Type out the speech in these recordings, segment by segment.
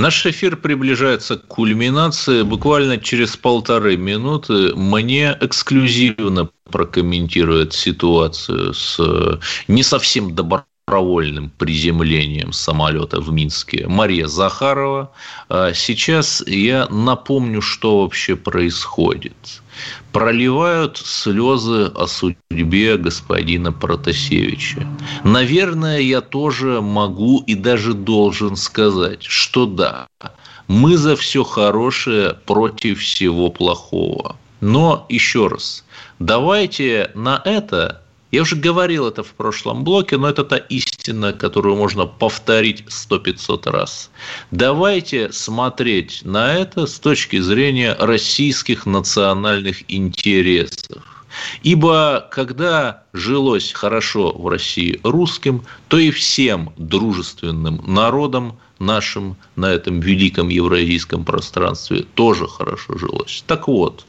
Наш эфир приближается к кульминации. Буквально через полторы минуты мне эксклюзивно прокомментирует ситуацию с э, не совсем добровольным приземлением самолета в Минске Мария Захарова. А Сейчас я напомню, что вообще происходит. Проливают слезы о судьбе господина Протасевича. Наверное, я тоже могу и даже должен сказать, что да, мы за все хорошее против всего плохого. Но еще раз, давайте на это, я уже говорил это в прошлом блоке, но это та истина, которую можно повторить сто 500 раз. Давайте смотреть на это с точки зрения российских национальных интересов. Ибо когда жилось хорошо в России русским, то и всем дружественным народам нашим на этом великом евразийском пространстве тоже хорошо жилось. Так вот,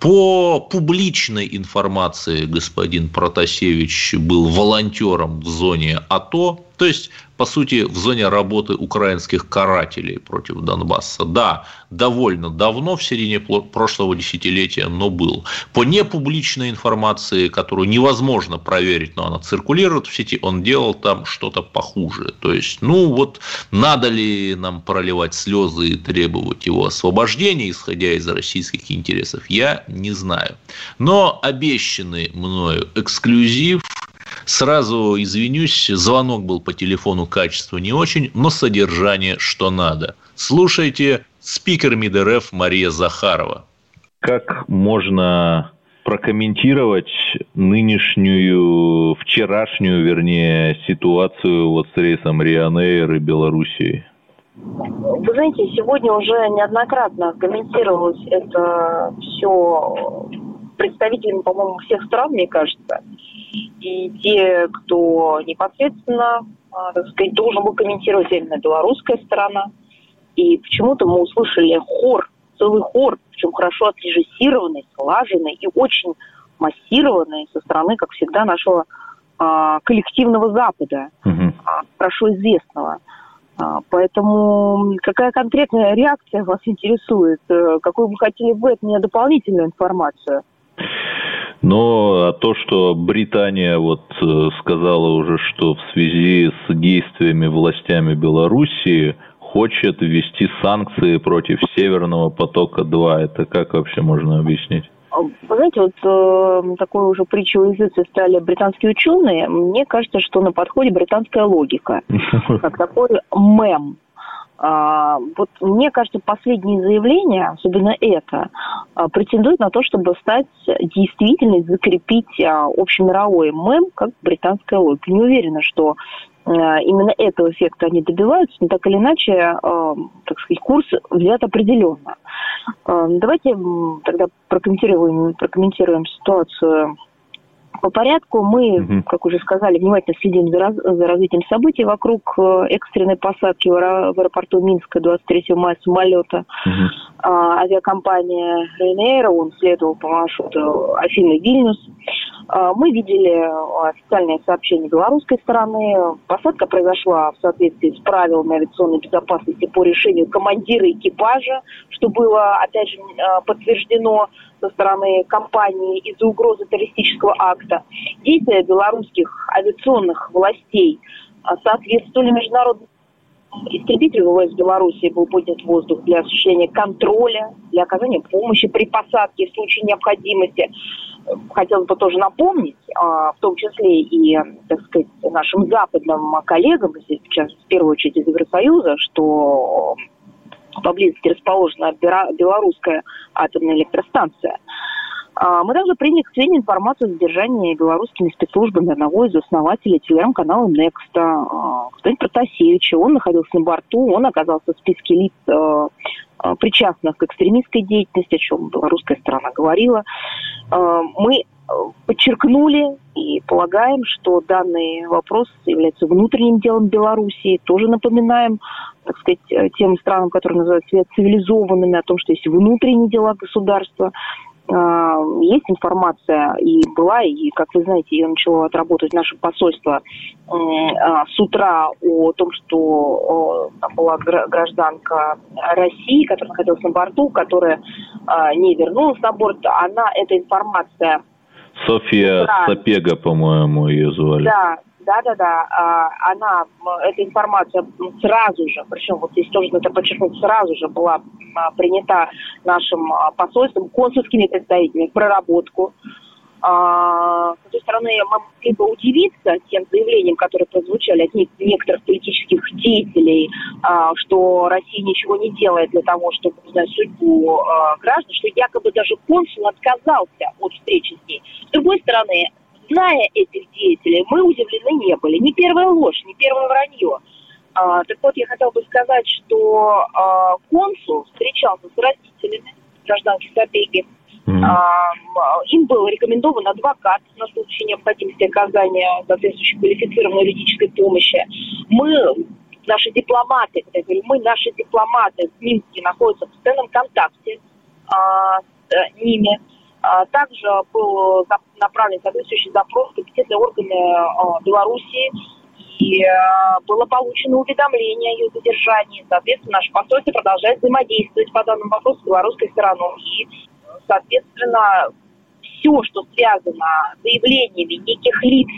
по публичной информации господин Протасевич был волонтером в зоне АТО, то есть, по сути, в зоне работы украинских карателей против Донбасса. Да, довольно давно, в середине прошлого десятилетия, но был. По непубличной информации, которую невозможно проверить, но она циркулирует в сети, он делал там что-то похуже. То есть, ну вот, надо ли нам проливать слезы и требовать его освобождения, исходя из российских интересов, я не знаю. Но обещанный мною эксклюзив Сразу извинюсь, звонок был по телефону качество не очень, но содержание что надо. Слушайте спикер МИД Мария Захарова. Как можно прокомментировать нынешнюю, вчерашнюю, вернее, ситуацию вот с рейсом Ryanair и Белоруссией? Вы знаете, сегодня уже неоднократно комментировалось это все представителями, по-моему, всех стран, мне кажется. И те, кто непосредственно, а, так сказать, должен был комментировать именно белорусская сторона. И почему-то мы услышали хор, целый хор, причем хорошо отрежиссированный, слаженный и очень массированный со стороны, как всегда, нашего а, коллективного Запада, угу. а, хорошо известного. А, поэтому какая конкретная реакция вас интересует? Э, какую бы хотели вы от меня дополнительную информацию? Но то, что Британия вот э, сказала уже, что в связи с действиями властями Белоруссии хочет ввести санкции против Северного потока-2, это как вообще можно объяснить? Вы знаете, вот э, такой уже притчей у языце стали британские ученые. Мне кажется, что на подходе британская логика. Как такой мем. А, вот мне кажется, последние заявления, особенно это, а, претендуют на то, чтобы стать действительно закрепить а, общемировой мем как британская логика. Не уверена, что именно этого эффекта они добиваются, но так или иначе, так сказать, курс взят определенно. Давайте тогда прокомментируем, прокомментируем ситуацию по порядку. Мы, угу. как уже сказали, внимательно следим за, раз, за развитием событий вокруг э, экстренной посадки в, аэропорту Минска 23 мая самолета угу. а, авиакомпания Ryanair. Он следовал по маршруту Афины-Вильнюс. А, мы видели официальное сообщение белорусской стороны. Посадка произошла в соответствии с правилами авиационной безопасности по решению командира экипажа, что было, опять же, а, подтверждено со стороны компании из-за угрозы террористического акта. Действия белорусских авиационных властей а, соответствовали международным истребитель ВВС Беларуси был поднят в воздух для осуществления контроля, для оказания помощи при посадке в случае необходимости. Хотелось бы тоже напомнить, а, в том числе и, так сказать, нашим западным коллегам, сейчас в первую очередь из Евросоюза, что поблизости расположена белорусская атомная электростанция. А, мы также приняли к сведению информацию о задержании белорусскими спецслужбами одного из основателей телеграм-канала Некста, а, господин Протасевича. Он находился на борту, он оказался в списке лиц а, причастных к экстремистской деятельности, о чем белорусская сторона говорила. Мы подчеркнули и полагаем, что данный вопрос является внутренним делом Белоруссии. Тоже напоминаем, так сказать, тем странам, которые называют себя цивилизованными, о том, что есть внутренние дела государства, а, есть информация и была, и, как вы знаете, ее начало отработать наше посольство а, с утра о том, что была гражданка России, которая находилась на борту, которая а, не вернулась на борт. Она, эта информация... Софья Сапега, по-моему, ее звали. Да, да, да, да. Она, эта информация сразу же, причем вот здесь тоже надо подчеркнуть, сразу же была принята нашим а, посольством, консульскими представителями в проработку. А, с одной стороны, мы могли бы удивиться тем заявлениям, которые прозвучали от некоторых политических деятелей, что Россия ничего не делает для того, чтобы узнать судьбу граждан, что якобы даже консул отказался от встречи с ней. С другой стороны, зная этих деятелей, мы удивлены не были. Ни первая ложь, ни первое вранье. А, так вот, я хотела бы сказать, что а, консул встречался с родителями гражданки Сапеги. Mm-hmm. А, им был рекомендован адвокат на случай необходимости оказания соответствующей квалифицированной юридической помощи. Мы, наши дипломаты, мы, наши дипломаты в Минске находятся в постоянном контакте а, с а, ними. А, также был направлен соответствующий запрос в компетентные органы а, Белоруссии и э, было получено уведомление о ее задержании. Соответственно, наше посольство продолжает взаимодействовать по данному вопросу с белорусской стороной. И, соответственно, все, что связано с заявлениями неких лиц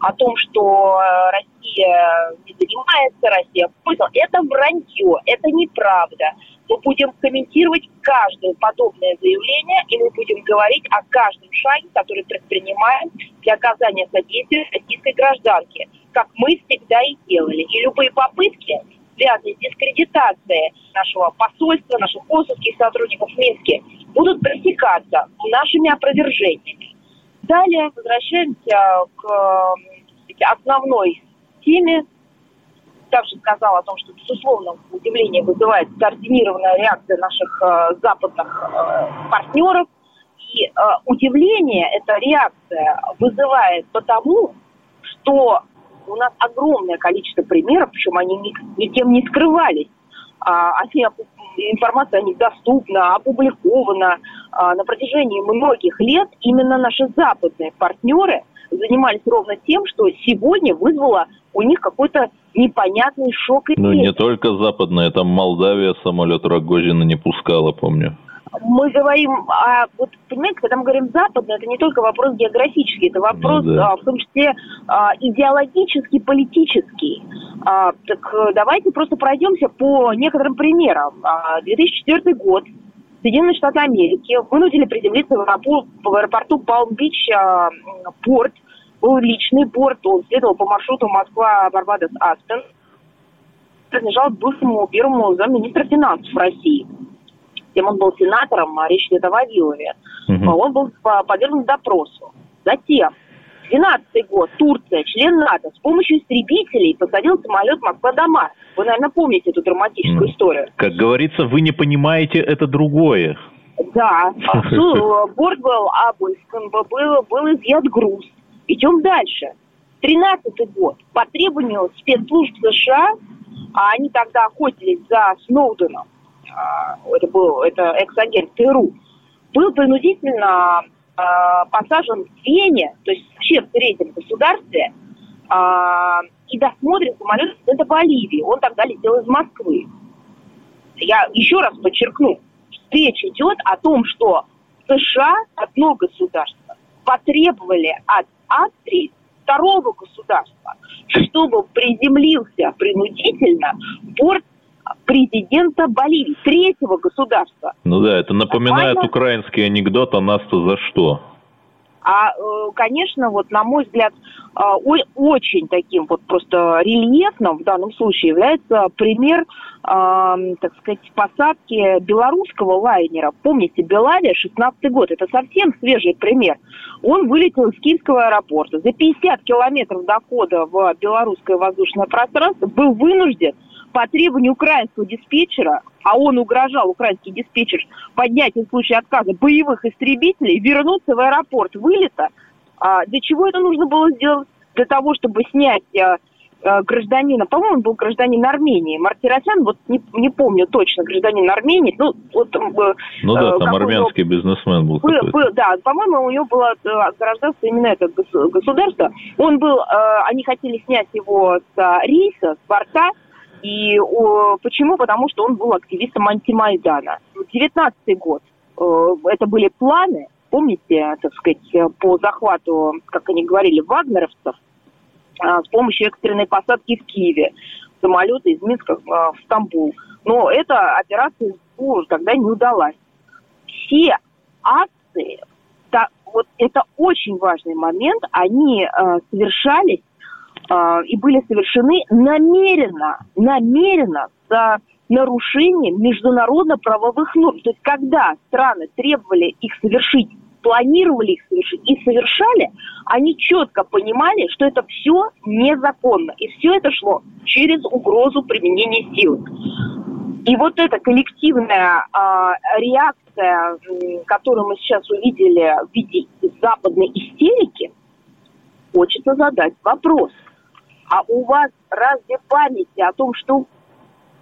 о том, что э, Россия не занимается, Россия пользовалась, это вранье, это неправда. Мы будем комментировать каждое подобное заявление, и мы будем говорить о каждом шаге, который предпринимаем для оказания содействия российской гражданке как мы всегда и делали. И любые попытки, связанные с дискредитацией нашего посольства, наших консульских сотрудников в Минске, будут пресекаться нашими опровержениями. Далее возвращаемся к основной теме. Также сказала о том, что, безусловно, удивление вызывает координированная реакция наших э, западных э, партнеров. И э, удивление эта реакция вызывает потому, что у нас огромное количество примеров, причем они ни, никем не скрывались. А, они, информация о них доступна, опубликована. А, на протяжении многих лет именно наши западные партнеры занимались ровно тем, что сегодня вызвало у них какой-то непонятный шок. И ну, не только западная, там Молдавия самолет Рогозина не пускала, помню мы говорим, а вот понимаете, когда мы говорим западный, это не только вопрос географический, это вопрос, ну, да. а, в том числе а, идеологический, политический. А, так э, давайте просто пройдемся по некоторым примерам. А, 2004 год. Соединенные Штаты Америки вынудили приземлиться в аэропорту, в аэропорту Палм-Бич а, порт. Был личный порт, он следовал по маршруту Москва-Барбадос-Аспен. Принадлежал бывшему первому замминистра финансов России тем он был сенатором, а речь идет о Вавилове. Угу. Он был подвергнут допросу. Затем, 12 год, Турция, член НАТО, с помощью истребителей посадил самолет Москва-Дамар. Вы, наверное, помните эту драматическую историю. Как говорится, вы не понимаете, это другое. Да, борт был обыскан, был, был изъят груз. Идем дальше. 13 год. По требованию спецслужб США, а они тогда охотились за Сноуденом, это был это экс-агент ТРУ, был принудительно э, посажен в Вене, то есть вообще в третьем государстве, э, и досмотрен самолет президента Боливии. Он тогда летел из Москвы. Я еще раз подчеркну, речь идет о том, что США, одно государство, потребовали от Австрии второго государства, чтобы приземлился принудительно борт президента Боливии, третьего государства. Ну да, это напоминает Нормально? украинский анекдот, а нас-то за что? А, э, конечно, вот на мой взгляд, а, очень таким вот просто рельефным в данном случае является пример, так сказать, посадки белорусского лайнера. Помните, Белавия, 16 год, это совсем свежий пример. Он вылетел из Киевского аэропорта. За 50 километров до входа в белорусское воздушное пространство был вынужден по требованию украинского диспетчера а он угрожал, украинский диспетчер, поднять в случае отказа боевых истребителей, вернуться в аэропорт вылета. А для чего это нужно было сделать? Для того, чтобы снять а, а, гражданина, по-моему, был гражданин Армении, Мартиросян, вот не, не помню точно, гражданин Армении, ну, вот... Э, ну да, там армянский него... бизнесмен был. был, был да, по-моему, у него было э, гражданство именно это государство. Он был, они хотели снять его с рейса, с борта, и о, почему? Потому что он был активистом антимайдана. 19 год. Э, это были планы, помните, так сказать, по захвату, как они говорили, вагнеровцев э, с помощью экстренной посадки в Киеве самолета из Минска э, в Стамбул. Но эта операция тогда не удалась. Все акции, да, вот это очень важный момент, они э, совершались и были совершены намеренно, намеренно за нарушением международно-правовых норм. То есть когда страны требовали их совершить, планировали их совершить и совершали, они четко понимали, что это все незаконно. И все это шло через угрозу применения силы. И вот эта коллективная э, реакция, которую мы сейчас увидели в виде западной истерики, хочется задать вопрос – а у вас разве памяти о том, что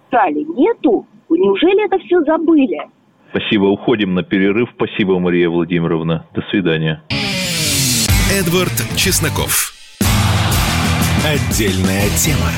стали, нету? Неужели это все забыли? Спасибо, уходим на перерыв. Спасибо, Мария Владимировна. До свидания. Эдвард Чесноков. Отдельная тема.